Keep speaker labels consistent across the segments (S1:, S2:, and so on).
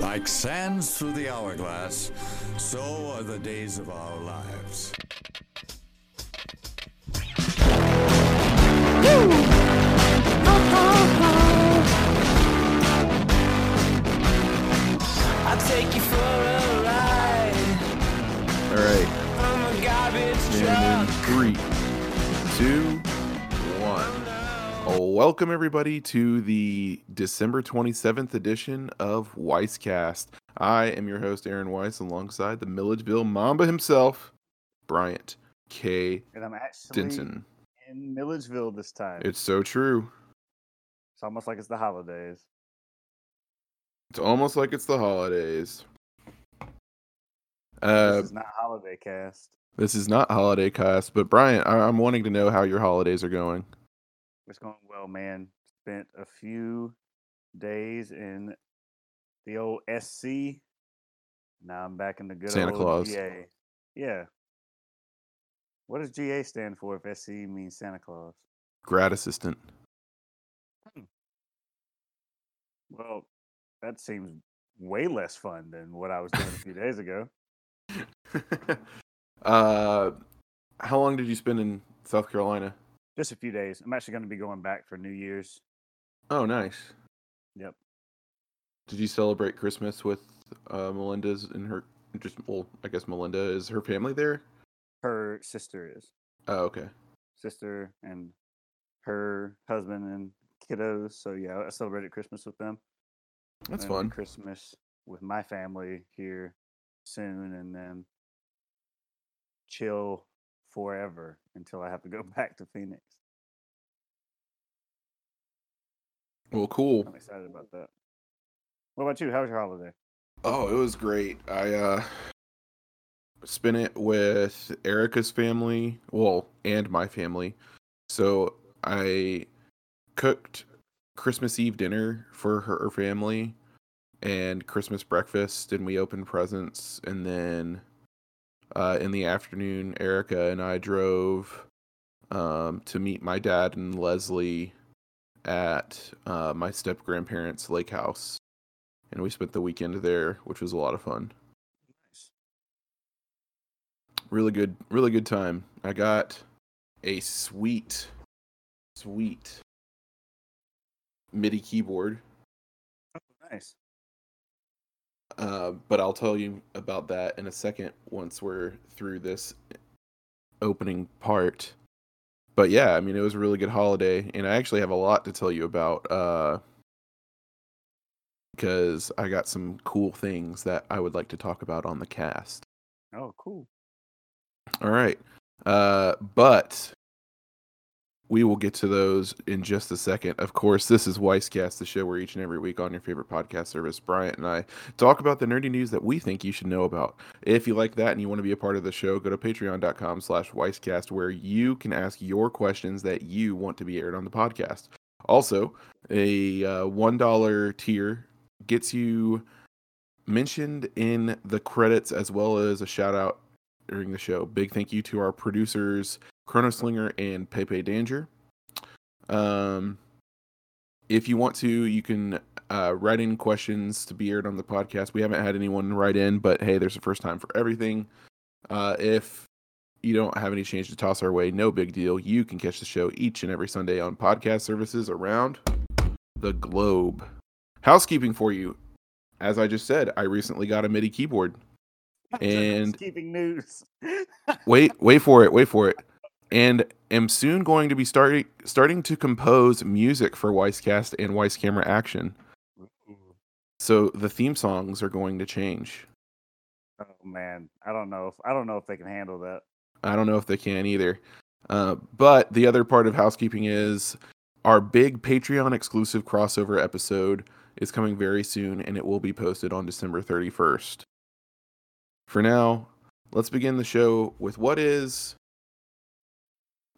S1: Like sands through the hourglass, so are the days of our lives.
S2: I'll take you for a ride.
S3: All right.
S2: I'm a garbage truck.
S3: in three, two, one. Welcome everybody to the December 27th edition of Weisscast. I am your host, Aaron Weiss, alongside the Milledgeville Mamba himself, Bryant K.
S4: And I'm actually
S3: Denton.
S4: in Milledgeville this time.
S3: It's so true.
S4: It's almost like it's the holidays.
S3: It's almost like it's the holidays. Uh,
S4: this is not holiday cast.
S3: this is not holiday cast, but Bryant, I- I'm wanting to know how your holidays are going.
S4: It's going well, man. Spent a few days in the old SC. Now I'm back in the good
S3: Santa
S4: old
S3: Claus.
S4: GA. Yeah. What does GA stand for if SC means Santa Claus?
S3: Grad assistant.
S4: Well, that seems way less fun than what I was doing a few days ago.
S3: uh, how long did you spend in South Carolina?
S4: Just a few days. I'm actually going to be going back for New Year's.
S3: Oh, nice.
S4: Yep.
S3: Did you celebrate Christmas with uh, Melinda's and her? Just well, I guess Melinda is her family there.
S4: Her sister is.
S3: Oh, okay.
S4: sister and her husband and kiddos. So yeah, I celebrated Christmas with them.
S3: That's fun.
S4: Christmas with my family here soon, and then chill forever until I have to go back to Phoenix.
S3: Well, cool.
S4: I'm excited about that. What about you? How was your holiday?
S3: Oh, it was great. I uh spent it with Erica's family, well, and my family. So I cooked Christmas Eve dinner for her family and Christmas breakfast and we opened presents and then uh in the afternoon Erica and I drove um to meet my dad and Leslie at uh my step grandparents' lake house and we spent the weekend there, which was a lot of fun.
S4: Nice.
S3: Really good, really good time. I got a sweet, sweet MIDI keyboard,
S4: Nice.
S3: Uh, but I'll tell you about that in a second once we're through this opening part. But yeah, I mean, it was a really good holiday, and I actually have a lot to tell you about. Uh, because I got some cool things that I would like to talk about on the cast.
S4: Oh, cool.
S3: All right. Uh, but we will get to those in just a second. Of course, this is Weisscast, the show where each and every week on your favorite podcast service, Bryant and I talk about the nerdy news that we think you should know about. If you like that and you want to be a part of the show, go to patreon.com slash Weisscast where you can ask your questions that you want to be aired on the podcast. Also, a uh, $1 tier gets you mentioned in the credits as well as a shout out during the show. Big thank you to our producers, Chronoslinger and Pepe Danger. Um, if you want to, you can uh, write in questions to be aired on the podcast. We haven't had anyone write in, but hey, there's a first time for everything. Uh, if you don't have any change to toss our way, no big deal. You can catch the show each and every Sunday on podcast services around the globe. Housekeeping for you. As I just said, I recently got a MIDI keyboard. And-
S4: keeping news.
S3: wait wait for it wait for it and am soon going to be starting starting to compose music for Weisscast and Weiss Camera Action. So the theme songs are going to change.
S4: Oh man, I don't know if I don't know if they can handle that.
S3: I don't know if they can either. Uh, but the other part of housekeeping is our big Patreon exclusive crossover episode is coming very soon and it will be posted on December 31st. For now, let's begin the show with what is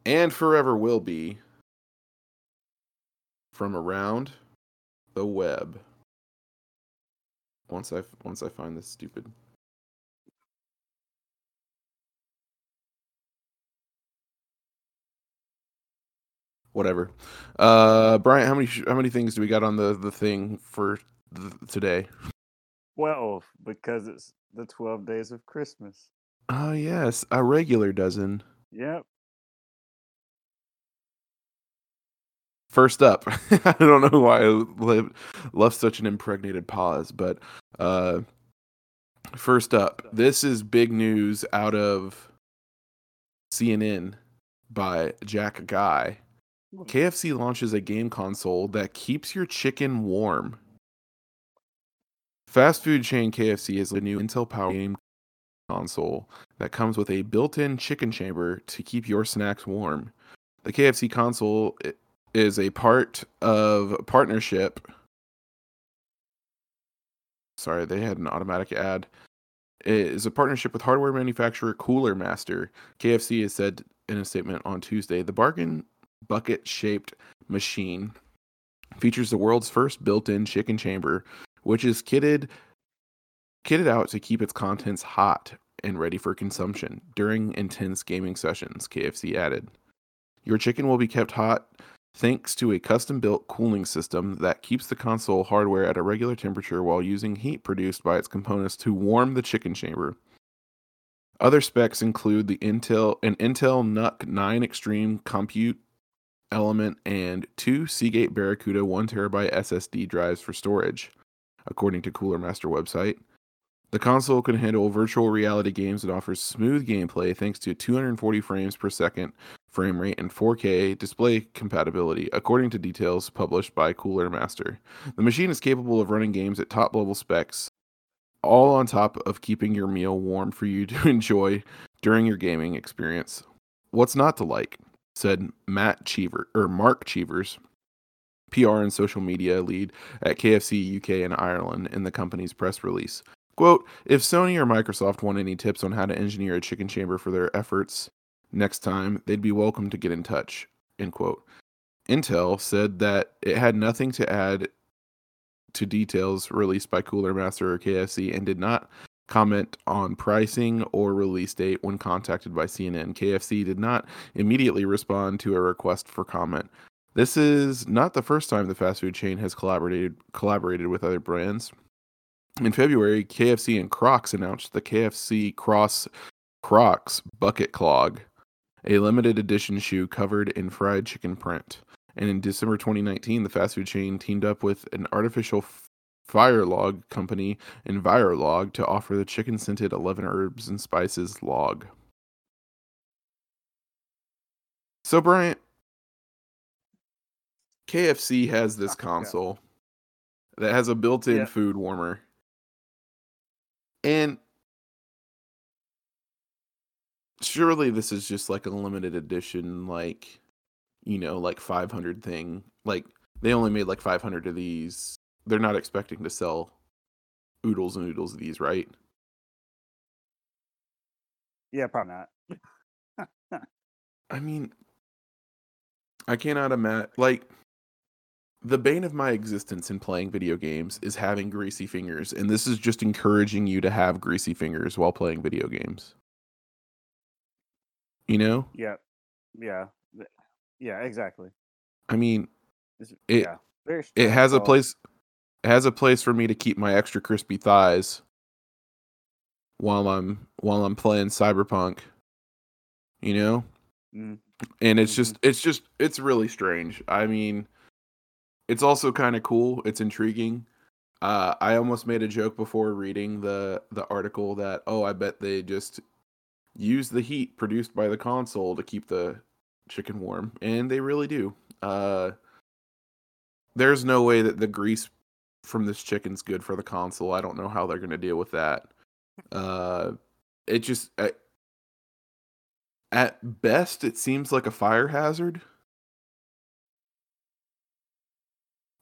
S3: and forever will be from around the web. Once I once I find this stupid whatever. Uh, Brian, how many how many things do we got on the the thing for th- today?
S4: 12 because it's the 12 days of Christmas.
S3: Oh yes, a regular dozen.
S4: Yep.
S3: First up, I don't know why I le- left such an impregnated pause, but uh, first up, this is big news out of CNN by Jack Guy. KFC launches a game console that keeps your chicken warm. Fast food chain KFC is a new Intel Power game console that comes with a built-in chicken chamber to keep your snacks warm. The KFC console is a part of partnership. Sorry, they had an automatic ad. It is a partnership with hardware manufacturer Cooler Master. KFC has said in a statement on Tuesday the bargain bucket shaped machine features the world's first built-in chicken chamber which is kitted kitted out to keep its contents hot and ready for consumption during intense gaming sessions KFC added your chicken will be kept hot thanks to a custom-built cooling system that keeps the console hardware at a regular temperature while using heat produced by its components to warm the chicken chamber other specs include the Intel an Intel NUC 9 Extreme compute element and two Seagate Barracuda 1 terabyte SSD drives for storage, according to Cooler Master website. The console can handle virtual reality games and offers smooth gameplay thanks to 240 frames per second frame rate and 4K display compatibility, according to details published by Cooler Master. The machine is capable of running games at top level specs all on top of keeping your meal warm for you to enjoy during your gaming experience. What's not to like? said Matt Cheever or Mark Cheevers, PR and social media lead at KFC UK and Ireland in the company's press release. Quote, if Sony or Microsoft want any tips on how to engineer a chicken chamber for their efforts next time, they'd be welcome to get in touch. End quote. Intel said that it had nothing to add to details released by Cooler Master or KFC and did not comment on pricing or release date when contacted by CNN. KFC did not immediately respond to a request for comment. This is not the first time the fast food chain has collaborated collaborated with other brands. In February, KFC and Crocs announced the KFC Cross Crocs Bucket Clog, a limited edition shoe covered in fried chicken print. And in December 2019, the fast food chain teamed up with an artificial f- fire log company, Envirolog, to offer the chicken scented 11 herbs and spices log. So, Bryant, KFC has this console that has a built in
S4: Yeah.
S3: food warmer. And surely this is just like a limited edition, like, you know, like 500 thing. Like, they only made like 500 of these. They're not expecting to sell oodles and oodles of these, right?
S4: Yeah, probably not.
S3: I mean, I cannot imagine. Like, the bane of my existence in playing video games is having greasy fingers, and this is just encouraging you to have greasy fingers while playing video games. You know?
S4: Yeah. Yeah. Yeah, exactly.
S3: I mean,
S4: It's,
S3: It-
S4: yeah. Very
S3: it has a place. It has a place for me to keep my extra crispy thighs while I'm while I'm playing Cyberpunk. You know?
S4: Mm.
S3: and it's just it's just it's really strange i mean it's also kind of cool it's intriguing uh i almost made a joke before reading the the article that oh i bet they just use the heat produced by the console to keep the chicken warm and they really do. Uh there's no way that the grease from this chicken's good for the console. I don't know how they're going to deal with that. Uh it just I, at best it seems like a fire hazard.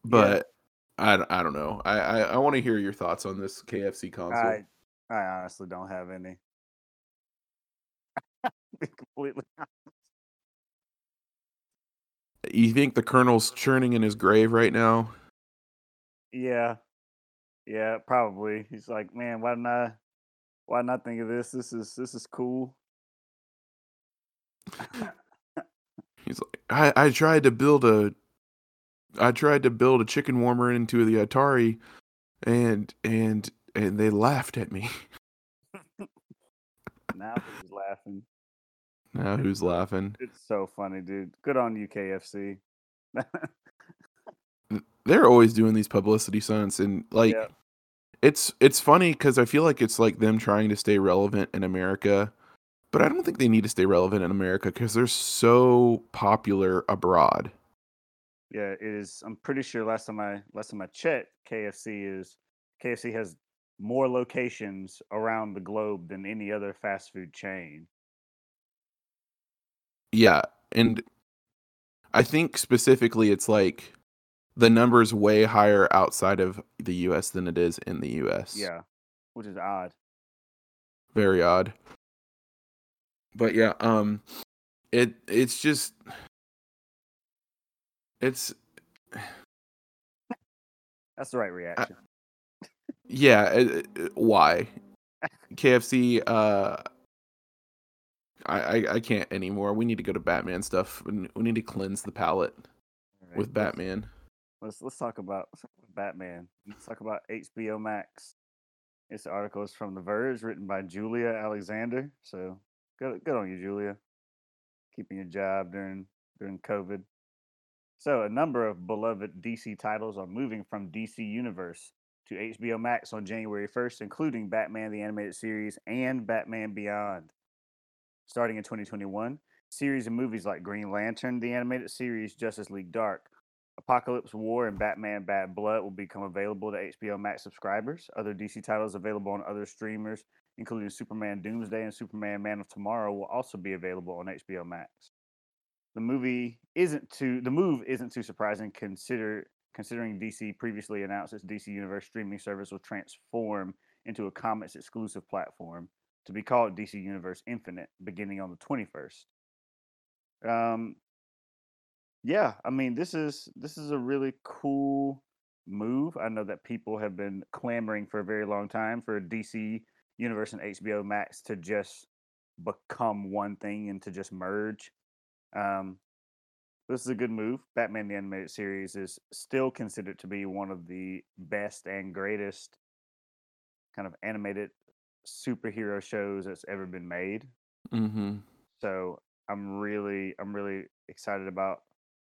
S3: But I, I don't know. I i, I want to hear your thoughts on this kfc console.
S4: I I honestly don't have any. Be completely
S3: you think the colonel's churning in his grave right now
S4: Yeah. Yeah, probably. He's like, man, why didn't I why didn't I think of this? This is this is cool.
S3: he's like i i tried to build a i tried to build a chicken warmer into the atari and and and they laughed at me.
S4: Now who's laughing?
S3: Now who's laughing?
S4: It's so funny, dude. Good on you, KFC.
S3: They're always doing these publicity stunts, and like,
S4: Yeah.
S3: it's it's funny because I feel like it's like them trying to stay relevant in America, but I don't think they need to stay relevant in America because they're so popular abroad.
S4: Yeah, it is. I'm pretty sure last time I last time I checked, KFC is KFC has more locations around the globe than any other fast food chain.
S3: Yeah, and I think specifically it's like the number's way higher outside of the US than it is in the US.
S4: Yeah, which is odd.
S3: Very odd. But yeah, um it it's just it's
S4: That's the right reaction.
S3: yeah, uh, uh, why? KFC uh I, I I can't anymore. We need to go to Batman stuff. We need to cleanse the palate
S4: Alright,
S3: with
S4: let's-
S3: Batman.
S4: Let's let's talk about let's talk about Batman. Let's talk about HBO Max. This article is from The Verge, written by Julia Alexander. So good good on you, Julia. Keeping your job during during COVID. So a number of beloved DC titles are moving from DC Universe to HBO Max on January 1st, including Batman the Animated Series and Batman Beyond. Starting in 2021, series of movies like Green Lantern, the animated series Justice League Dark, Apokolips War and Batman Bad Blood will become available to HBO Max subscribers. Other DC titles available on other streamers, including Superman Doomsday and Superman Man of Tomorrow, will also be available on HBO Max. The movie isn't too the move isn't too surprising consider considering DC previously announced its DC Universe streaming service will transform into a comics exclusive platform to be called DC Universe Infinite beginning on the 21st. Um yeah, I mean this is this is a really cool move. I know that people have been clamoring for a very long time for DC Universe and HBO Max to just become one thing and to just merge. Um, this is a good move. Batman the Animated Series is still considered to be one of the best and greatest kind of animated superhero shows that's ever been made.
S3: Mhm.
S4: So I'm really I'm really excited about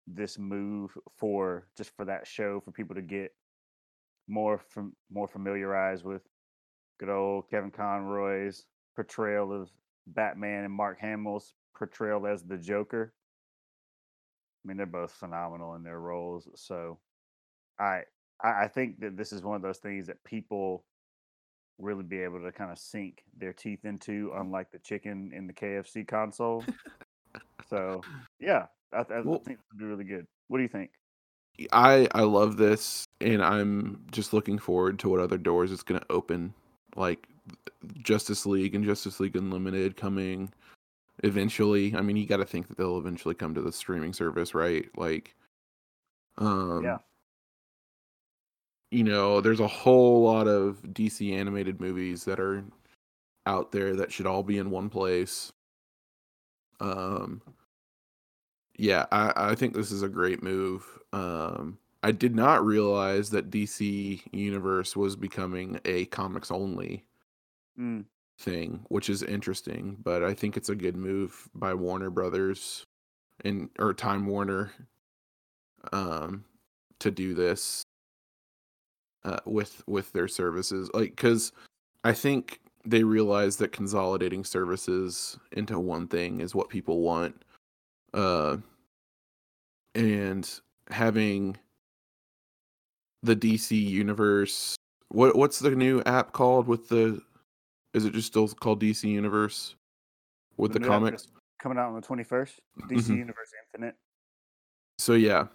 S4: this move for just for that show for people to get more from more familiarized with good old Kevin Conroy's portrayal of Batman and Mark Hamill's portrayal as the Joker. I mean, they're both phenomenal in their roles. So I I think that this is one of those things that people really be able to kind of sink their teeth into, unlike the chicken in the KFC console. so yeah, I, I
S3: Well-
S4: think it'll be really good. What do you think?
S3: I I love this, and I'm just looking forward to what other doors it's going to open, like Justice League and Justice League Unlimited coming eventually. I mean, you got to think that they'll eventually come to the streaming service, right? Like, um,
S4: yeah,
S3: you know, there's a whole lot of DC animated movies that are out there that should all be in one place. Um yeah, I, I think this is a great move. Um I did not realize that DC Universe was becoming a comics only
S4: mm,
S3: thing, which is interesting, but I think it's a good move by Warner Brothers and or Time Warner um to do this uh, with with their services like cuz I think they realize that consolidating services into one thing is what people want uh and having the DC universe what what's the new app called with the is it just still called DC Universe with the,
S4: app
S3: comics?
S4: coming out on the 21st. DC
S3: Mhm.
S4: Universe Infinite.
S3: So yeah,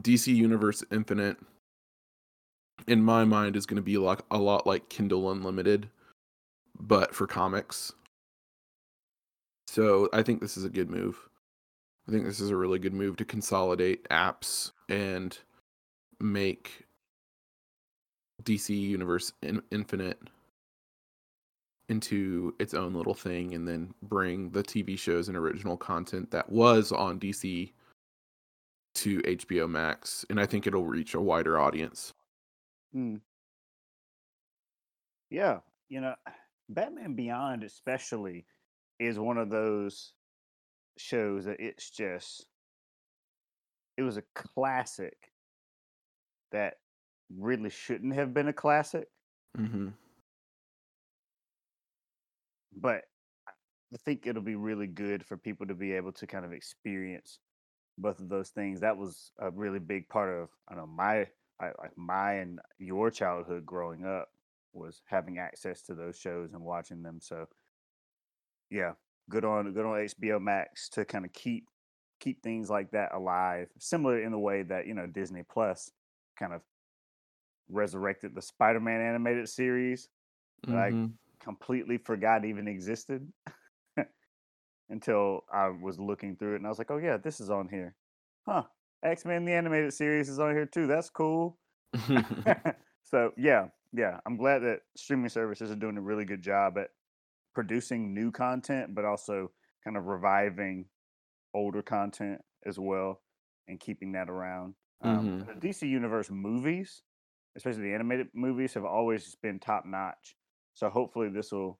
S3: DC Universe Infinite, in my mind, is going to be like a lot like Kindle Unlimited, but for comics. So I think this is a good move. I think this is a really good move to consolidate apps and make DC Universe in- Infinite into its own little thing and then bring the TV shows and original content that was on DC to HBO Max and I think it'll reach a wider audience.
S4: Hmm. Yeah, you know, Batman Beyond especially is one of those shows that it's just it was a classic that really shouldn't have been a classic,
S3: Mm-hmm.
S4: but I think it'll be really good for people to be able to kind of experience both of those things. That was a really big part of I don't know my I, like my and your childhood growing up was having access to those shows and watching them. So yeah, good on good on HBO Max to kind of keep keep things like that alive. Similar in the way that you know Disney Plus kind of resurrected the Spider-Man animated series that I
S3: Mhm.
S4: completely forgot even existed until I was looking through it and I was like, oh yeah, this is on here. Huh. X Men the animated series is on here too. That's cool. so yeah, yeah. I'm glad that streaming services are doing a really good job at producing new content, but also kind of reviving older content as well and keeping that around. Um, The DC Universe movies, especially the animated movies, have always been top notch. So hopefully this will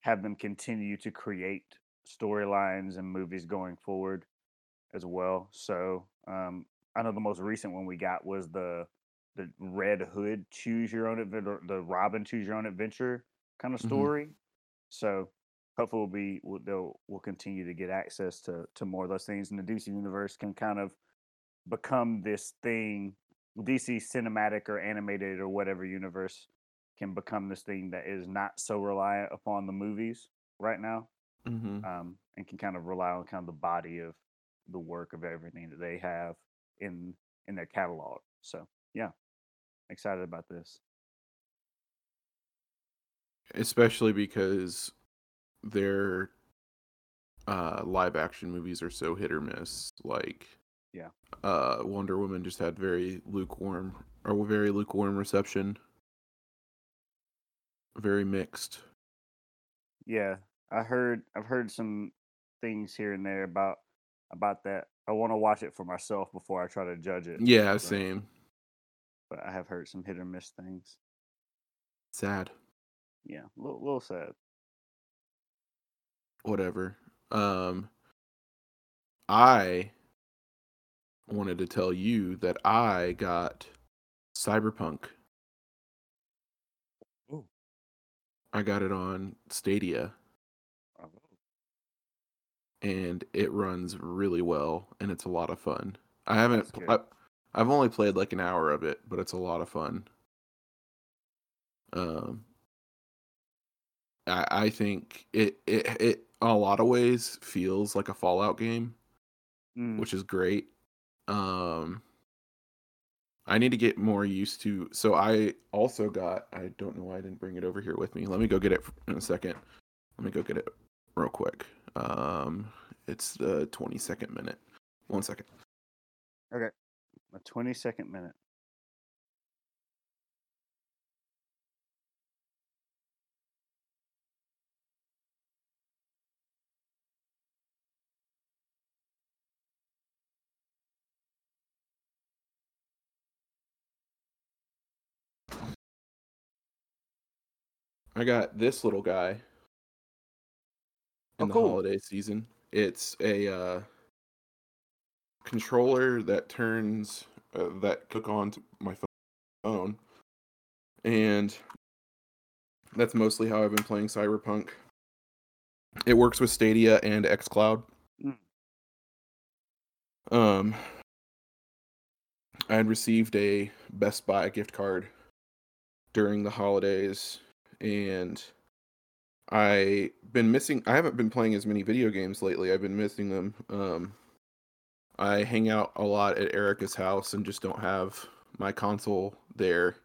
S4: have them continue to create storylines and movies going forward as well. So um, I know the most recent one we got was the the Red Hood choose your own adventure, the Robin choose your own adventure kind of
S3: Mhm.
S4: story. So hopefully we'll be we'll, they'll we'll continue to get access to to more of those things, and the DC universe can kind of become this thing. DC cinematic or animated or whatever universe can become this thing that is not so reliant upon the movies right now
S3: Mhm.
S4: um, and can kind of rely on kind of the body of the work of everything that they have in in their catalog. So yeah, excited about this.
S3: Especially because their uh, live action movies are so hit or miss. Like,
S4: Yeah.
S3: uh, Wonder Woman just had very lukewarm or very lukewarm reception. Very mixed.
S4: Yeah, I heard I've heard some things here and there about about that. I want to watch it for myself before I try to judge it.
S3: Yeah,
S4: but-
S3: same.
S4: But I have heard some hit or miss things.
S3: Sad.
S4: Yeah, a little, little sad.
S3: Whatever. Um, I wanted to tell you that I got Cyberpunk.
S4: Ooh.
S3: I got it on Stadia. And it runs really well and it's a lot of fun. I haven't
S4: That's
S3: pl-
S4: good.
S3: I, I've only played like an hour of it, but it's a lot of fun. Um I I think it it it a lot of ways feels like a Fallout game,
S4: Mm,
S3: which is great. Um I need to get more used to so I also got I don't know why I didn't bring it over here with me. Let me go get it in a second. Let me go get it real quick. Um it's the 22nd minute. One second. Okay.
S4: a twenty second minute.
S3: I got this little guy in
S4: Oh,
S3: the
S4: cool.
S3: holiday season. It's a uh, controller that turns uh, that took on to my phone, and that's mostly how I've been playing Cyberpunk. It works with Stadia and XCloud.
S4: Mm.
S3: Um, I had received a Best Buy gift card during the holidays, and I been missing. I haven't been playing as many video games lately. I've been missing them. Um, I hang out a lot at Erica's house and just don't have my console there.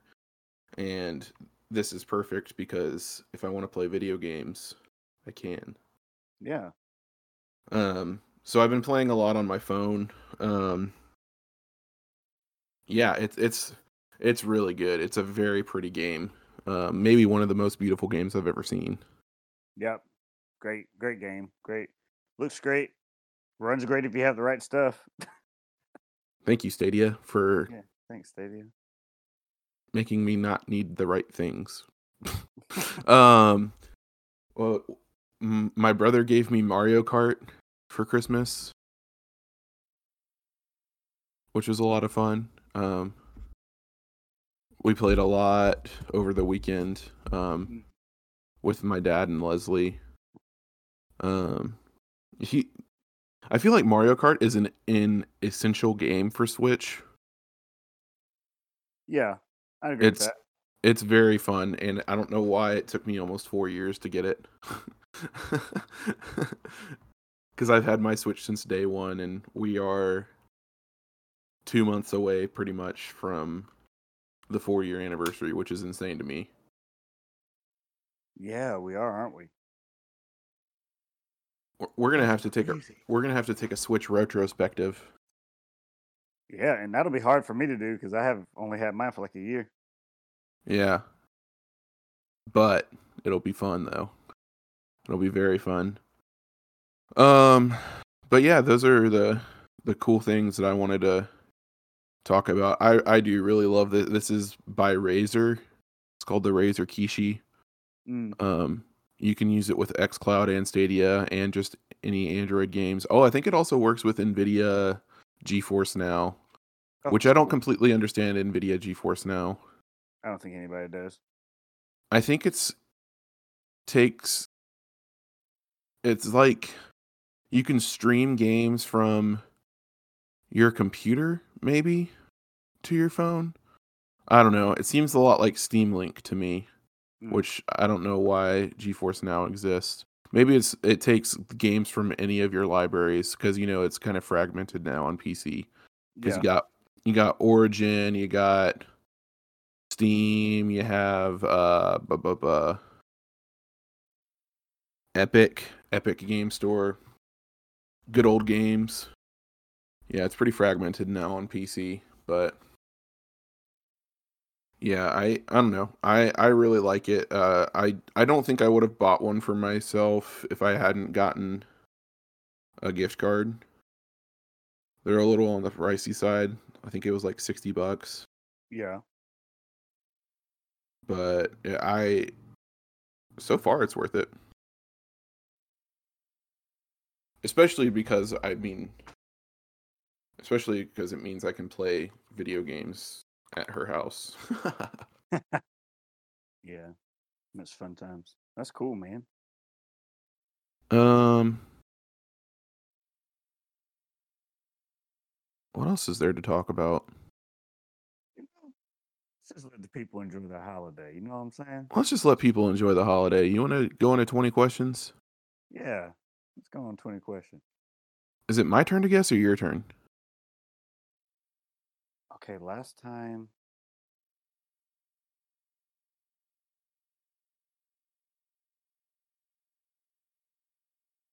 S3: And this is perfect because if I want to play video games, I can.
S4: Yeah.
S3: Um, so I've been playing a lot on my phone. Um, yeah, it's it's it's really good. It's a very pretty game. Um, maybe one of the most beautiful games I've ever seen.
S4: Yep. Great, great game. Great. Looks great. Runs great if you have the right stuff.
S3: Thank you, Stadia, for
S4: Yeah. Thanks, Stadia.
S3: making me not need the right things. um, well, m- my brother gave me Mario Kart for Christmas, which was a lot of fun. Um, we played a lot over the weekend um, with my dad and Leslie. Um, he, I feel like Mario Kart is an an essential game for Switch.
S4: Yeah, I agree
S3: It's
S4: with that.
S3: it's very fun, and I don't know why it took me almost four years to get it. Because I've had my Switch since day one, and we are two months away, pretty much, from the four year anniversary, which is insane to me.
S4: Yeah, we are, aren't we?
S3: We're- gonna have to take a we're gonna have to take a Switch retrospective.
S4: Yeah, and that'll be hard for me to do because I have only had mine for like a year.
S3: Yeah, but it'll be fun though. It'll be very fun. Um, but yeah, those are the the cool things that I wanted to talk about. I I do really love this. This is by Razer. It's called the Razer Kishi.
S4: Mm.
S3: Um, you can use it with XCloud and Stadia and just any Android games. Oh, I think it also works with NVIDIA GeForce Now,
S4: Oh,
S3: which I don't completely understand NVIDIA GeForce Now.
S4: I don't think anybody does.
S3: I think it's takes it's like you can stream games from your computer maybe to your phone. I don't know. It seems a lot like Steam Link to me,
S4: Mm.
S3: which I don't know why GeForce Now exists. Maybe it's it takes games from any of your libraries because you know it's kind of fragmented now on PC because
S4: Yeah,
S3: you got you got Origin, you got Steam, you have uh bu- bu- bu- Epic, Epic Game Store, good old games. Yeah, it's pretty fragmented now on PC, but yeah, I I don't know. I I really like it. Uh I I don't think I would have bought one for myself if I hadn't gotten a gift card. They're a little on the pricey side. I think it was like 60 bucks,
S4: yeah.
S3: but I so far it's worth it. Especially because I mean especially because it means I can play video games at her house.
S4: Yeah, that's fun times. That's cool, man.
S3: um What else is there to talk about?
S4: You know, let's just let the people enjoy the holiday. You know what I'm saying?
S3: Let's just let people enjoy the holiday. You want to go into 20 questions?
S4: Yeah. Let's go on 20 questions.
S3: Is it my turn to guess or your turn?
S4: Okay, last time.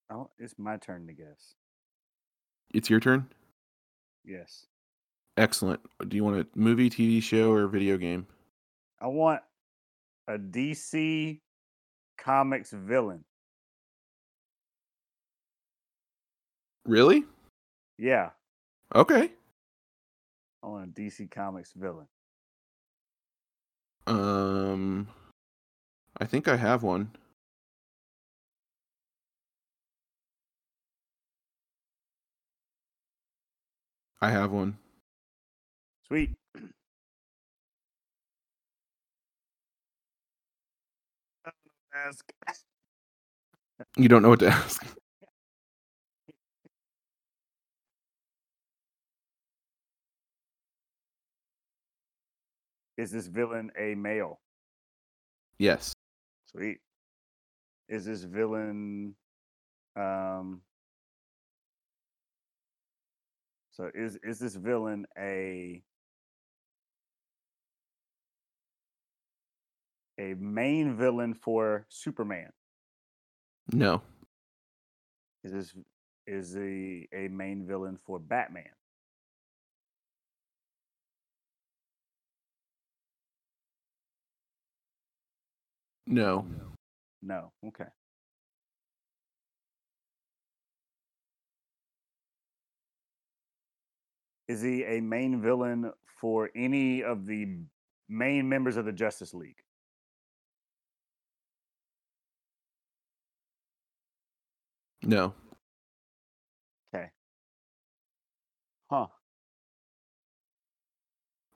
S4: Oh, it's my turn to guess.
S3: It's your turn?
S4: Yes.
S3: Excellent. Do you want a movie, TV show, or video game?
S4: I want a DC Comics villain.
S3: Really?
S4: Yeah,
S3: Okay.
S4: I want a DC Comics villain.
S3: Um, I think I have one. I have one.
S4: Sweet. Ask.
S3: You don't know what to ask.
S4: Is this villain a male?
S3: Yes.
S4: Sweet. Is this villain um so is is this villain a a main villain for Superman?
S3: No.
S4: Is this is he a main villain for Batman?
S3: No.
S4: No. Okay. Is he a main villain for any of the main members of the Justice League?
S3: No. Okay.
S4: Huh.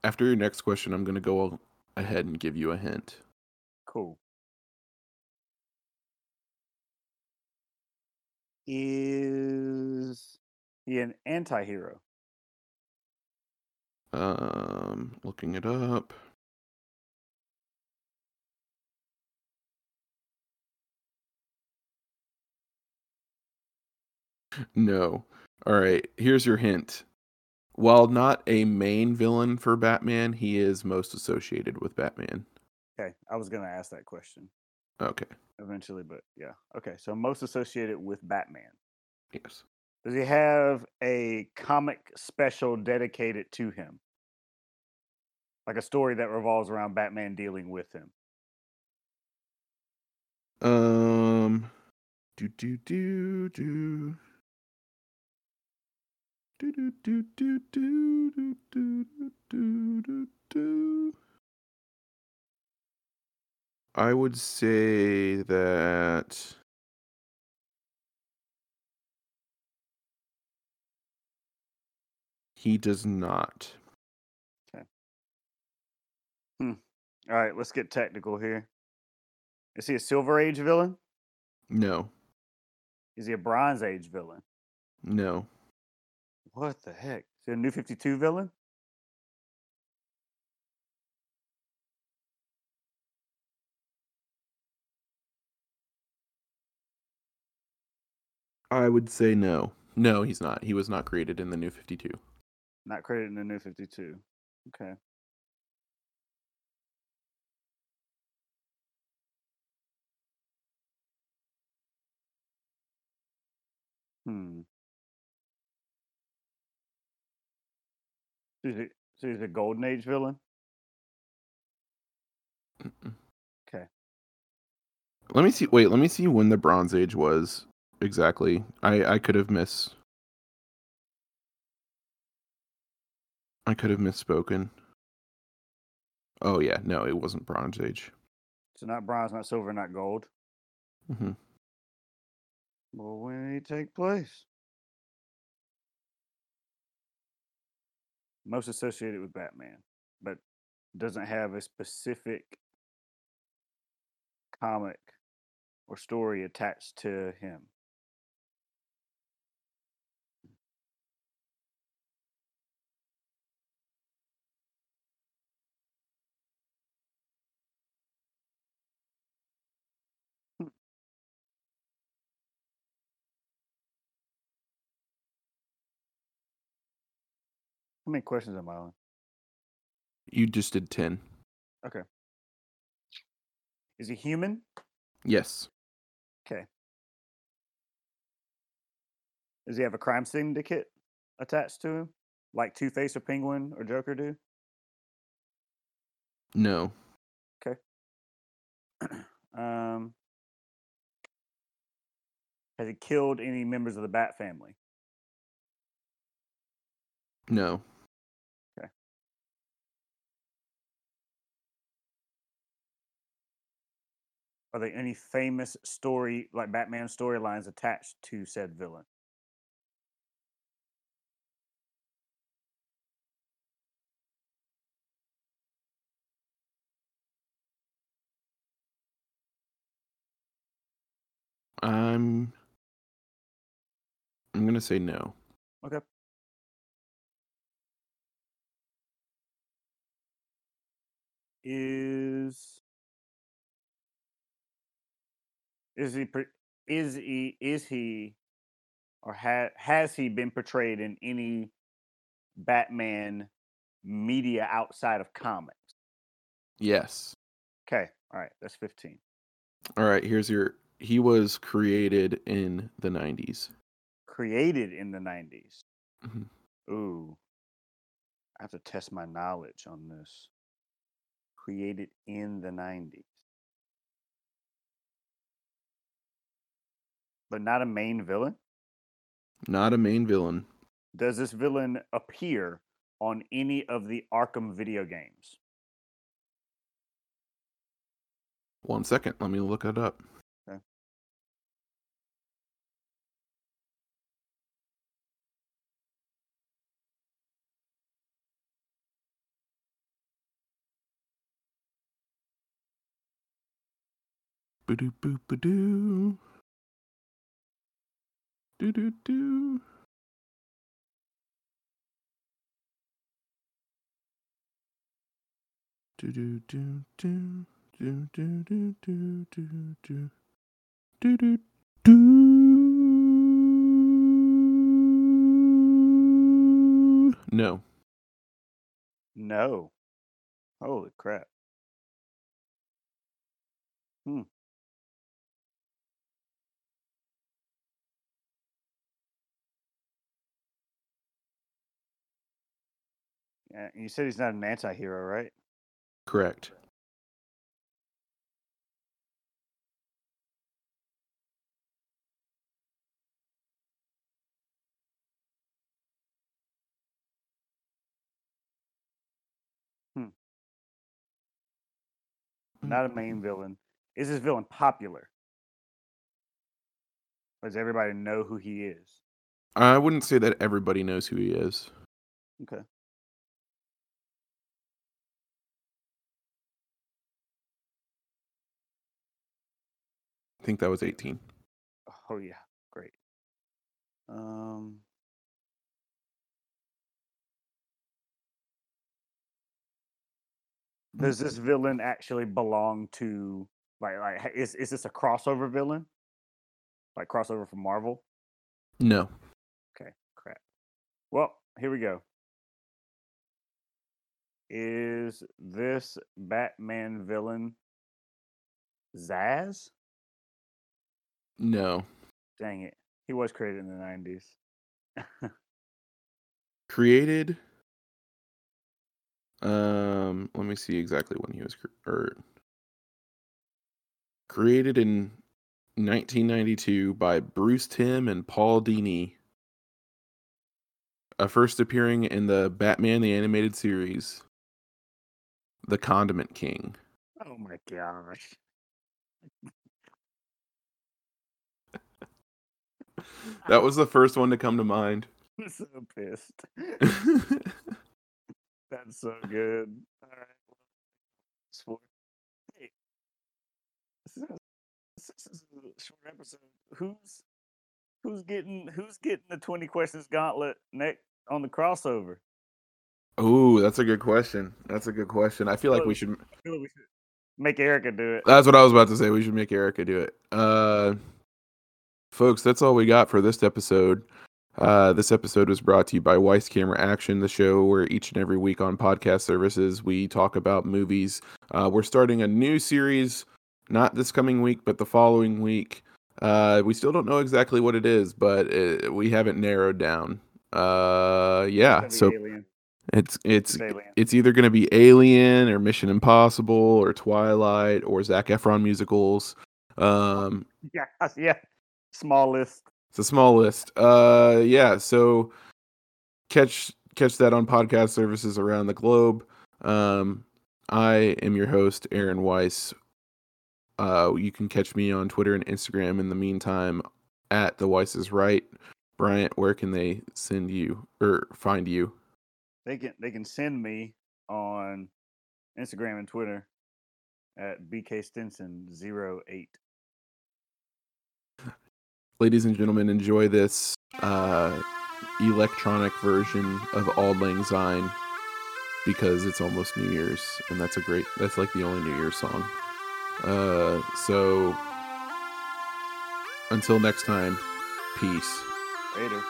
S3: After your next question, I'm going to go ahead and give you a hint.
S4: Cool. Is he an anti-hero?
S3: Um, looking it up. No. All right, here's your hint. While not a main villain for Batman, he is most associated with Batman.
S4: Okay, I was gonna ask that question
S3: Okay.
S4: eventually, but yeah. Okay, so most associated with Batman.
S3: Yes.
S4: Does he have a comic special dedicated to him? Like a story that revolves around Batman dealing with him.
S3: Um do do do do do do do do do do do do do do I would say that he does not. Okay. Hmm.
S4: All right, let's get technical here. Is he a Silver Age villain?
S3: No.
S4: Is he a Bronze Age villain?
S3: No.
S4: What the heck? Is he a New 52 villain?
S3: I would say no. No, he's not. He was not created in the new 52.
S4: Not created in the New 52. Okay. Hmm. So he's a, so he's a Golden Age villain?
S3: Mm-mm.
S4: Okay.
S3: Let me see. Wait, let me see when the Bronze Age was exactly. I I could have miss. I could have misspoken. Oh yeah, no, it wasn't Bronze Age.
S4: So not bronze, not silver, not gold.
S3: Mm-hmm.
S4: Well, when did he take place? Most associated with Batman, but doesn't have a specific comic or story attached to him. How many questions am I on?
S3: You just did ten.
S4: Okay. Is he human?
S3: Yes.
S4: Okay. Does he have a crime syndicate attached to him? Like Two Face or Penguin or Joker do?
S3: No. Okay.
S4: um, has he killed any members of the Bat family?
S3: No.
S4: Are there any famous story, like Batman storylines attached to said villain?
S3: I'm. I'm gonna say no.
S4: Okay. Is is he is he is he or ha- has he been portrayed in any Batman media outside of comics?
S3: Yes.
S4: Okay, all right, that's fifteen.
S3: All right. Here's your. He was created in the 90s.
S4: Created in the 90s.
S3: Mhm.
S4: Ooh, I have to test my knowledge on this. Created in the 90s. but not a main villain?
S3: Not a main villain.
S4: Does this villain appear on any of the Arkham video games?
S3: One second. Let me look it up.
S4: Okay.
S3: Ba-doo-boo-ba-doo. Do do do. Do do do do do do do do do do do do do. No.
S4: No. Holy crap. Hmm. Uh, you said he's not an anti-hero, right?
S3: Correct. Hmm. Hmm.
S4: Not a main villain. Is this villain popular? Or does everybody know who he is?
S3: I wouldn't say that everybody knows who he is.
S4: Okay.
S3: I think that was 18.
S4: Oh yeah, great. Um Does this villain actually belong to like like is is this a crossover villain? Like crossover from Marvel?
S3: No.
S4: Okay, crap. Well, here we go. Is this Batman villain Zsasz?
S3: No.
S4: Dang it. He was created in the 90s.
S3: Created. Um, let me see exactly when he was cre- or created in 1992 by Bruce Timm and Paul Dini. Uh, first appearing in the Batman the Animated Series, The Condiment King.
S4: Oh my gosh.
S3: That was the first one to come to mind.
S4: I'm so pissed. That's so good. All right. Hey, this is, a short episode. Who's who's getting who's getting the twenty questions gauntlet next on the crossover?
S3: oh, that's a good question. That's a good question. I feel like we should
S4: I feel like we should make Erica do it.
S3: That's what I was about to say. We should make Erica do it. Uh, folks, that's all we got for this episode. Uh, this episode was brought to you by Weiss Camera Action, the show where each and every week on podcast services we talk about movies. Uh, we're starting a new series, not this coming week, but the following week. Uh, we still don't know exactly what it is, but it, we haven't narrowed down. Uh, yeah. So
S4: Alien.
S3: it's it's
S4: It's
S3: it's either going to be Alien or Mission Impossible or Twilight or Zac Efron musicals. Um,
S4: Yeah, yeah. Small list.
S3: it's a small list. Uh, yeah. So catch catch that on podcast services around the globe. Um, I am your host, Aaron Weiss. Uh, you can catch me on Twitter and Instagram. In the meantime, at the Weiss is right. Bryant, where can they send you or find you?
S4: They can they can send me on Instagram and Twitter at BK Stinson 08.
S3: Ladies and gentlemen, enjoy this uh, electronic version of Auld Lang Syne because it's almost New Year's, and that's a great. That's like the only New Year's song. Uh, so until next time, peace.
S4: Later.